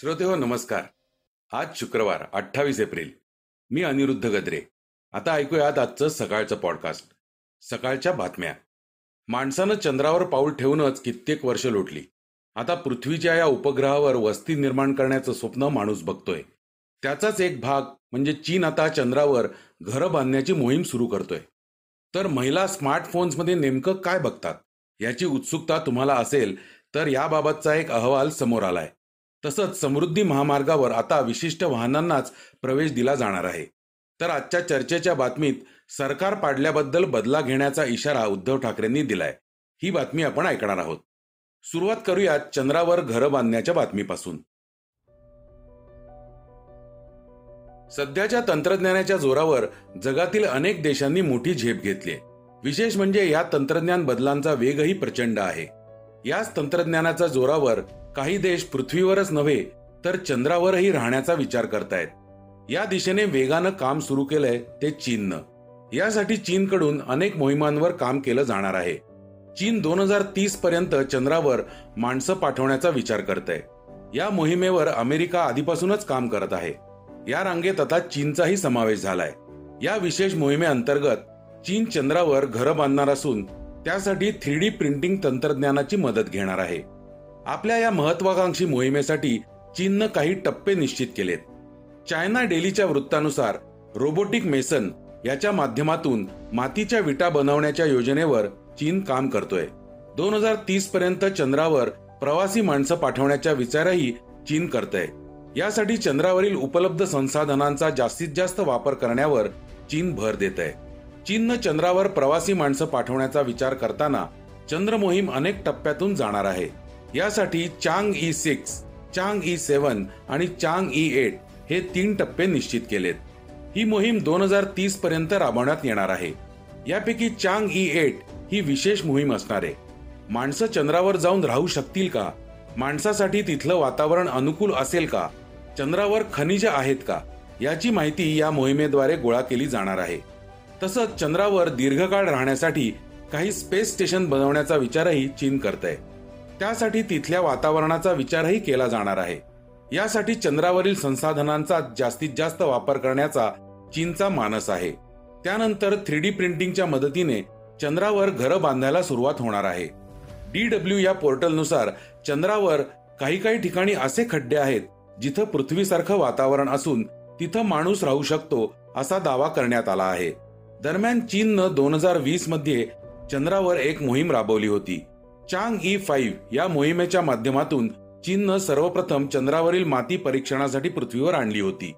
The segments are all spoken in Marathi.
श्रोते हो नमस्कार. आज शुक्रवार अठ्ठावीस एप्रिल. मी अनिरुद्ध गद्रे. आता ऐकूयात आजचं सकाळचं पॉडकास्ट सकाळच्या बातम्या. माणसानं चंद्रावर पाऊल ठेवूनच कित्येक वर्ष लोटली. आता पृथ्वीच्या या उपग्रहावर वस्ती निर्माण करण्याचं स्वप्न माणूस बघतोय. त्याचाच एक भाग म्हणजे चीन आता चंद्रावर घरं बांधण्याची मोहीम सुरू करतोय. तर महिला स्मार्टफोन्समध्ये नेमकं काय बघतात? याची उत्सुकता तुम्हाला असेल तर याबाबतचा एक अहवाल समोर आलाय. तसंच समृद्धी महामार्गावर आता विशिष्ट वाहनांनाच प्रवेश दिला जाणार आहे. तर आजच्या चर्चेच्या बातमीत सरकार पाडल्याबद्दल बदला घेण्याचा इशारा उद्धव ठाकरेंनी दिलाय. ही बातमी आपण ऐकणार आहोत. सुरुवात करूयात चंद्रावर घरं बांधण्याच्या बातमीपासून. सध्याच्या तंत्रज्ञानाच्या जोरावर जगातील अनेक देशांनी मोठी झेप घेतली विशेष म्हणजे या तंत्रज्ञान बदलांचा वेगही प्रचंड आहे. याच तंत्रज्ञानाच्या जोरावर काही देश पृथ्वीवरच नव्हे तर चंद्रावरही राहण्याचा विचार करतायत. या दिशेने वेगानं काम सुरू केलंय ते चीननं. यासाठी चीनकडून अनेक मोहिमांवर काम केलं जाणार आहे. चीन दोन हजार तीस पर्यंत चंद्रावर माणसं पाठवण्याचा विचार करत आहे या मोहिमेवर अमेरिका आधीपासूनच काम करत आहे. या रांगेत आता चीनचाही समावेश झालाय. या विशेष मोहिमेअंतर्गत चीन चंद्रावर घरं बांधणार असून त्यासाठी थ्री डी प्रिंटिंग तंत्रज्ञानाची मदत घेणार आहे. आपल्या या महत्वाकांक्षी मोहिमेसाठी चीननं काही टप्पे निश्चित केलेत. चायना डेलीच्या वृत्तानुसार रोबोटिक मेसन याच्या माध्यमातून मातीच्या विटा बनवण्याच्या योजनेवर चीन काम करतोय. दोन हजार तीस पर्यंत चंद्रावर प्रवासी माणसं पाठवण्याचा विचारही चीन करतय. यासाठी चंद्रावरील उपलब्ध संसाधनांचा जास्तीत जास्त वापर करण्यावर चीन भर देत आहे चीननं चंद्रावर प्रवासी माणसं पाठवण्याचा विचार करताना चंद्र मोहीम अनेक टप्प्यातून जाणार आहे. यासाठी Chang'e six Chang'e seven आणि चांग ई एट हे तीन टप्पे निश्चित केलेत. ही मोहीम दोन हजार तीस पर्यंत राबवण्यात येणार आहे. यापैकी चांग ई एट ही विशेष मोहीम असणार आहे. माणसं चंद्रावर जाऊन राहू शकतील का? माणसासाठी तिथलं वातावरण अनुकूल असेल का? चंद्रावर खनिज आहेत का? याची माहिती या मोहिमेद्वारे गोळा केली जाणार आहे. तसंच चंद्रावर दीर्घकाळ राहण्यासाठी काही स्पेस स्टेशन बनवण्याचा विचारही चीन करत आहे त्यासाठी तिथल्या वातावरणाचा विचारही केला जाणार आहे. यासाठी चंद्रावरील संसाधनांचा जास्तीत जास्त वापर करण्याचा चीनचा मानस आहे. त्यानंतर थ्री डी प्रिंटिंगच्या मदतीने चंद्रावर घरं बांधायला सुरुवात होणार आहे. डी डब्ल्यू या पोर्टलनुसार चंद्रावर काही काही ठिकाणी असे खड्डे आहेत जिथं पृथ्वीसारखं वातावरण असून तिथं माणूस राहू शकतो असा दावा करण्यात आला आहे. दरम्यान चीननं दोन हजार वीसमध्ये चंद्रावर एक मोहीम राबवली होती. चांग ई फाईव्ह या मोहिमेच्या माध्यमातून चीननं सर्वप्रथम चंद्रावरील माती परीक्षणासाठी पृथ्वीवर आणली होती.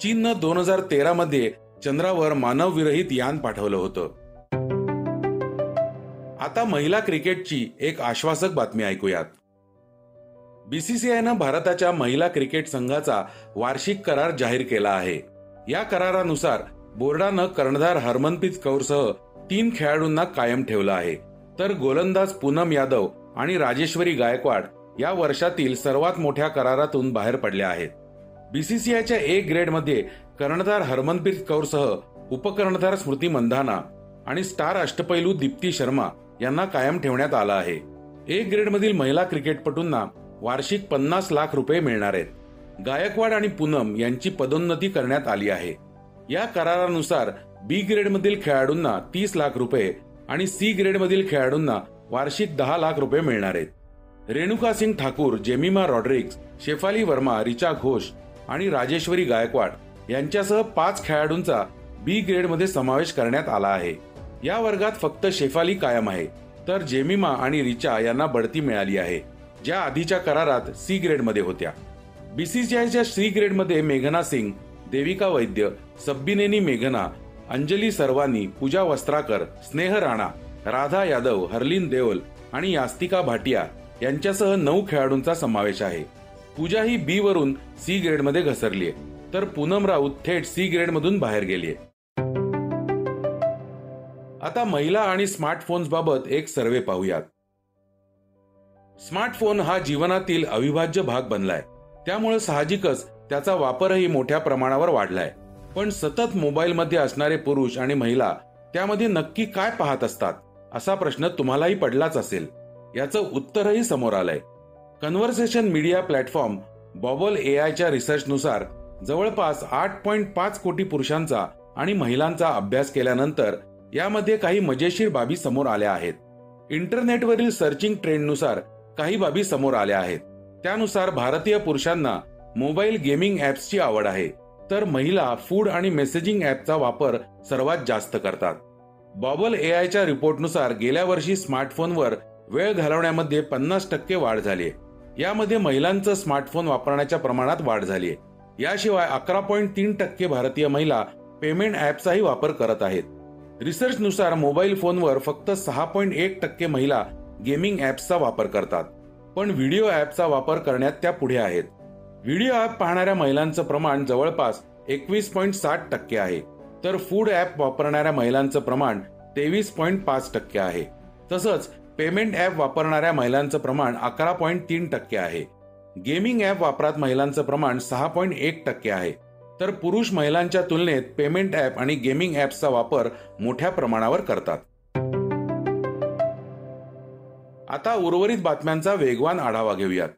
चीननं दोन हजार तेरा मध्ये चंद्रावर मानवविरहित यान पाठवलं होतं. आता महिला क्रिकेटची एक आश्वासक बातमी ऐकूयात. बीसीसीआयनं भारताच्या महिला क्रिकेट संघाचा वार्षिक करार जाहीर केला आहे. या करारानुसार बोर्डानं कर्णधार हरमनप्रीत कौरसह तीन खेळाडूंना कायम ठेवलं आहे. तर गोलंदाज पूनम यादव आणि राजेश्वरी गायकवाड या वर्षातील सर्वात मोठ्या करारातून बाहेर पडल्या आहेत. बीसीसीआयच्या ए ग्रेडमध्ये कर्णधार हरमनप्रीत कौरसह उपकर्णधार स्मृती मंधाना आणि स्टार अष्टपैलू दीप्ती शर्मा यांना कायम ठेवण्यात आलं आहे. ए ग्रेडमधील महिला क्रिकेटपटूंना वार्षिक पन्नास लाख रुपये मिळणार आहेत. गायकवाड आणि पूनम यांची पदोन्नती करण्यात आली आहे. या करारानुसार बी ग्रेडमधील खेळाडूंना तीस लाख रुपये आणि सी ग्रेडमधील खेळाडूंना वार्षिक दहा लाख रुपये मिळणार आहेत. रेणुका सिंग ठाकूर जेमिमा रॉड्रिक्स शेफाली वर्मा रिचा घोष आणि राजेश्वरी गायकवाड यांच्यासह पाच खेळाडूंचा बी ग्रेडमध्ये समावेश करण्यात आला आहे. या वर्गात फक्त शेफाली कायम आहे तर जेमिमा आणि रिचा यांना बढती मिळाली आहे ज्या आधीच्या करारात सी ग्रेडमध्ये होत्या. बीसीसीआयच्या सी ग्रेडमध्ये मेघना सिंग देविका वैद्य सब्बिनेनी मेघना अंजली सर्वानी पूजा वस्त्राकर स्नेह राणा राधा यादव हरलीन देओल आणि यास्तिका भाटिया यांच्यासह नऊ खेळाडूंचा समावेश आहे. पूजा ही बी वरून सी ग्रेडमध्ये घसरली आहे. तर पूनम राऊत थेट सी ग्रेडमधून बाहेर गेली आहे. आता महिला आणि स्मार्टफोन्स बाबत एक सर्वे पाहूयात. स्मार्टफोन हा जीवनातील अविभाज्य भाग बनलाय. त्यामुळे साहजिकच त्याचा वापरही मोठ्या प्रमाणावर वाढलाय. पण सतत मोबाईलमध्ये असणारे पुरुष आणि महिला त्यामध्ये नक्की काय पाहत असतात असा प्रश्न तुम्हालाही पडलाच असेल. याचं उत्तरही समोर आलंय. Conversation media platform Bobble A आयच्या रिसर्चनुसार जवळपास आठ पॉईंट पाच कोटी पुरुषांचा आणि महिलांचा अभ्यास केल्यानंतर यामध्ये काही मजेशीर बाबी समोर आल्या आहेत. इंटरनेटवरील सर्चिंग ट्रेंडनुसार काही बाबी समोर आल्या आहेत. त्यानुसार भारतीय पुरुषांना मोबाईल गेमिंग ऍप्सची आवड आहे. तर महिला फूड आणि मेसेजिंग ऍपचा वापर सर्वात जास्त करतात. बॉबल ए आयच्या रिपोर्टनुसार गेल्या वर्षी स्मार्टफोनवर वेळ घालवण्यामध्ये पन्नास टक्के वाढ झाली यामध्ये महिलांचं स्मार्टफोन वापरण्याच्या प्रमाणात वाढ झाली याशिवाय अकरा पॉईंट तीन टक्के भारतीय महिला पेमेंट ऍपचाही वापर करत आहेत. रिसर्चनुसार मोबाईल फोनवर फक्त सहा पॉईंट एक टक्के महिला गेमिंग ऍप्सचा वापर करतात. पण व्हिडिओ ऍपचा वापर करण्यात त्या पुढे आहेत. व्हिडिओ ॲप पाहणाऱ्या महिलांचं प्रमाण जवळपास एकवीस पॉईंट साठ टक्के आहे. तर फूड ॲप वापरणाऱ्या महिलांचं प्रमाण तेवीस पॉईंट पाच टक्के आहे. तसंच पेमेंट ॲप वापरणाऱ्या महिलांचं प्रमाण अकरा पॉईंट तीन टक्के आहे. गेमिंग ॲप वापरात महिलांचं प्रमाण सहा पॉईंट एक टक्के आहे. तर पुरुष महिलांच्या तुलनेत पेमेंट ॲप आणि गेमिंग ॲप्सचा वापर मोठ्या प्रमाणावर करतात. आता उर्वरित बातम्यांचा वेगवान आढावा घेऊयात.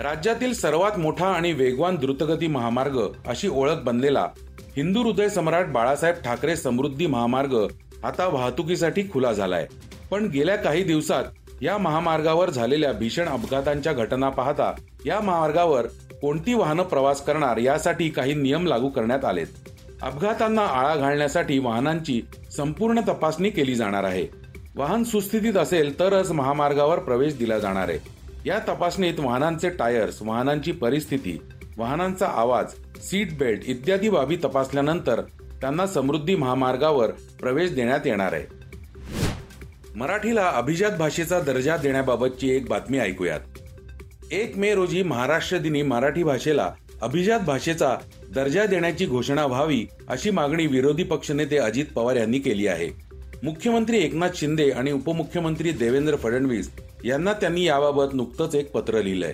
राज्यातील सर्वात मोठा आणि वेगवान द्रुतगती महामार्ग अशी ओळख बनलेला हिंदू हृदय सम्राट बाळासाहेब ठाकरे समृद्धी महामार्ग आता वाहतुकीसाठी खुला झालाय. पण गेल्या काही दिवसात या महामार्गावर झालेल्या भीषण अपघातांच्या घटना पाहता या महामार्गावर कोणती वाहनं प्रवास करणार यासाठी काही नियम लागू करण्यात आलेत. अपघातांना आळा घालण्यासाठी वाहनांची संपूर्ण तपासणी केली जाणार आहे. वाहन सुस्थितीत असेल तरच महामार्गावर प्रवेश दिला जाणार आहे. या तपासणीत वाहनांचे टायर्स वाहनांची परिस्थिती वाहनांचा आवाज सीट बेल्ट इत्यादी बाबी तपासल्यानंतर त्यांना समृद्धी महामार्गावर प्रवेश देण्यात येणार आहे. मराठीला अभिजात भाषेचा दर्जा देण्याबाबतची एक बातमी ऐकूयात. एक मे रोजी महाराष्ट्र दिनी मराठी भाषेला अभिजात भाषेचा दर्जा देण्याची घोषणा व्हावी अशी मागणी विरोधी पक्षनेते अजित पवार यांनी केली आहे. मुख्यमंत्री एकनाथ शिंदे आणि उपमुख्यमंत्री देवेंद्र फडणवीस यांना त्यांनी याबाबत नुकतंच एक पत्र लिहिलंय.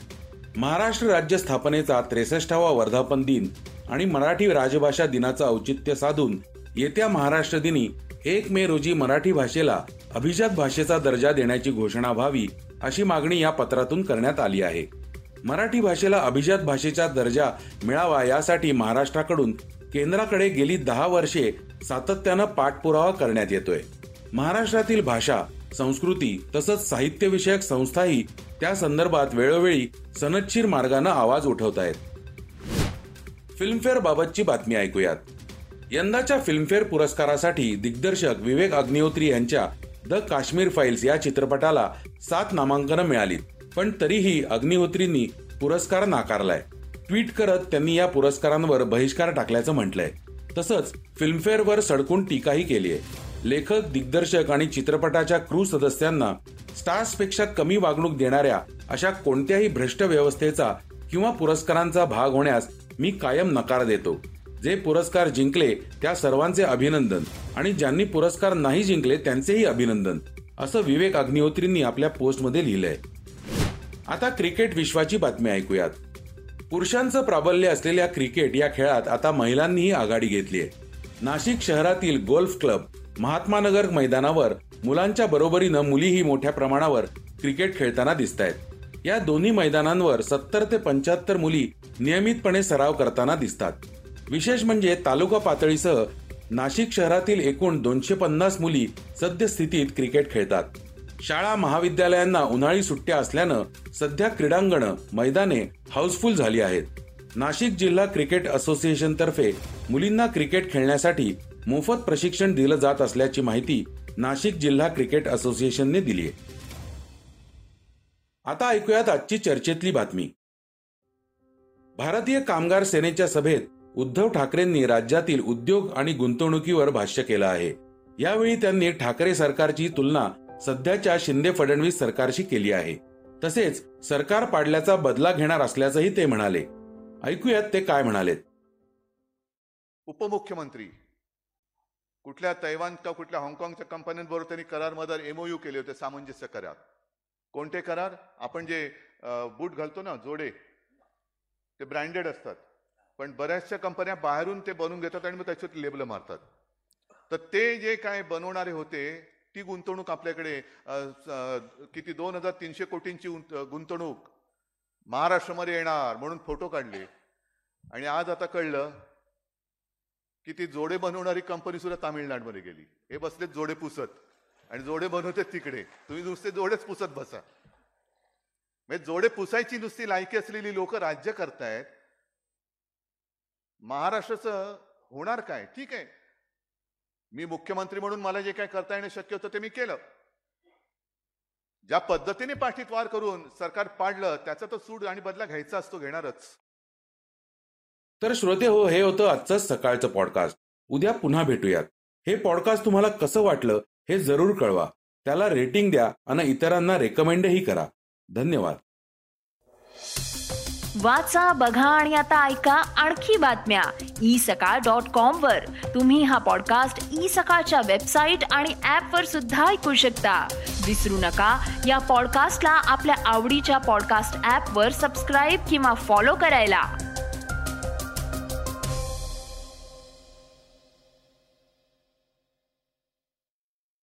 महाराष्ट्र राज्य स्थापनेचा त्रेसष्टावा वर्धापन दिन आणि मराठी राजभाषा दिनाचं औचित्य साधून येत्या महाराष्ट्र दिनी एक मे रोजी मराठी भाषेला अभिजात भाषेचा दर्जा देण्याची घोषणा व्हावी अशी मागणी या पत्रातून करण्यात आली आहे. मराठी भाषेला अभिजात भाषेचा दर्जा मिळावा यासाठी महाराष्ट्राकडून केंद्राकडे गेली दहा वर्षे सातत्यानं पाठपुरावा करण्यात येतोय. महाराष्ट्रातील भाषा संस्कृती तसंच साहित्यविषयक संस्थाही त्या संदर्भात वेळोवेळी सनदशीर मार्गानं आवाज उठवत आहेत. फिल्मफेअर बाबतची बातमी ऐकूयात. यंदाच्या फिल्मफेअर पुरस्कारासाठी दिग्दर्शक विवेक अग्निहोत्री यांच्या द काश्मीर फाईल्स या चित्रपटाला सात नामांकनं मिळाली पण तरीही अग्निहोत्रींनी पुरस्कार नाकारलाय. ट्विट करत त्यांनी या पुरस्कारांवर बहिष्कार टाकल्याचं म्हटलंय. तसंच फिल्मफेअरवर सडकून टीकाही केली आहे लेखक दिग्दर्शक आणि चित्रपटाच्या क्रू सदस्यांना स्टार्सपेक्षा कमी वागणूक देणाऱ्या अशा कोणत्याही भ्रष्ट व्यवस्थेचा किंवा पुरस्कारांचा भाग होण्यास मी कायम नकार देतो. जे पुरस्कार जिंकले त्या सर्वांचे अभिनंदन आणि ज्यांनी पुरस्कार नाही जिंकले त्यांचेही अभिनंदन असं विवेक अग्निहोत्रींनी आपल्या पोस्टमध्ये लिहिलंय. आता क्रिकेट विश्वाची बातमी ऐकूयात. पुरुषांचं प्राबल्य असलेल्या क्रिकेट या खेळात आता महिलांनीही आघाडी घेतली आहे नाशिक शहरातील गोल्फ क्लब महात्मानगर मैदानावर मुलांच्या बरोबरीनं मुलीही मोठ्या प्रमाणावर क्रिकेट खेळताना दिसत आहेत या दोन्ही मैदानांवर सत्तर ते पंच्याहत्तर मुली नियमितपणे सराव करताना दिसतात. विशेष म्हणजे तालुका पातळीसह नाशिक शहरातील एकूण दोनशे पन्नास मुली सद्यस्थितीत क्रिकेट खेळतात. शाळा महाविद्यालयांना उन्हाळी सुट्ट्या असल्यानं सध्या क्रीडांगणं मैदाने हाऊसफुल झाली आहेत. नाशिक जिल्हा क्रिकेट असोसिएशन तर्फे मुलींना क्रिकेट खेळण्यासाठी मोफत प्रशिक्षण दिलं जात असल्याची माहिती नाशिक जिल्हा क्रिकेट असोसिएशनने दिली आहे आता ऐकूयात आजची चर्चेतली बातमी. भारतीय कामगार सेनेच्या सभेत उद्धव ठाकरेंनी राज्यातील उद्योग आणि गुंतवणुकीवर भाष्य केलं आहे. यावेळी त्यांनी ठाकरे सरकारची तुलना सध्याच्या शिंदे फडणवीस सरकारशी केली आहे. तसेच सरकार पाडल्याचा बदला घेणार असल्याचंही ते म्हणाले. ऐकूयात ते काय म्हणालेत. उपमुख्यमंत्री कुठल्या तैवान का कुठल्या हाँगकाँगच्या कंपन्यांबरोबर त्यांनी करार मधार एमओयू केले होते सामंजस्य करार. कोणते करार? आपण जे बूट घालतो ना जोडे ते ब्रँडेड असतात. पण बऱ्याचशा कंपन्या बाहेरून ते बनवून घेतात आणि मग त्याच्यावर लेबल मारतात. तर ते जे काय बनवणारे होते ती गुंतवणूक आपल्याकडे किती दोन हजार तीनशे कोटींची गुंतवणूक महाराष्ट्रामध्ये येणार म्हणून फोटो काढले. आणि आज आता कळलं की ती जोडे बनवणारी कंपनी सुद्धा तामिळनाडूमध्ये गेली. हे बसले जोडे पुसत. आणि जोडे बनवते तिकडे. तुम्ही नुसते जोडेच पुसत बसा. म्हणजे जोडे पुसायची नुसती लायकी असलेली लोक राज्य करतायत. महाराष्ट्राचं होणार काय? ठीक आहे. मी मुख्यमंत्री म्हणून मला जे काय करता येणं शक्य होतं ते मी केलं. ज्या पद्धतीने पाठीत वार करून सरकार पाडलं त्याचा तो सूड आणि बदला घ्यायचा असतो घेणारच. तर श्रोते हो हे होतं आजचं सकाळचं पॉडकास्ट उद्या पुन्हा भेटूयात. हे पॉडकास्ट तुम्हाला कसं वाटलं हे जरूर कळवा. त्याला रेटिंग द्या आणि इतरांना रेकमेंडही करा. धन्यवाद. वाचा बघा आणि आता ऐका आणखी बातम्या. ई सकाळ डॉट कॉम वर. तुम्ही हा पॉडकास्ट ई सकाळच्या वेबसाईट आणि ऍप वर सुद्धा ऐकू शकता. विसरू नका या पॉडकास्टला आपल्या आवडीच्या पॉडकास्ट ऍप वर सबस्क्राईब किंवा फॉलो करायला.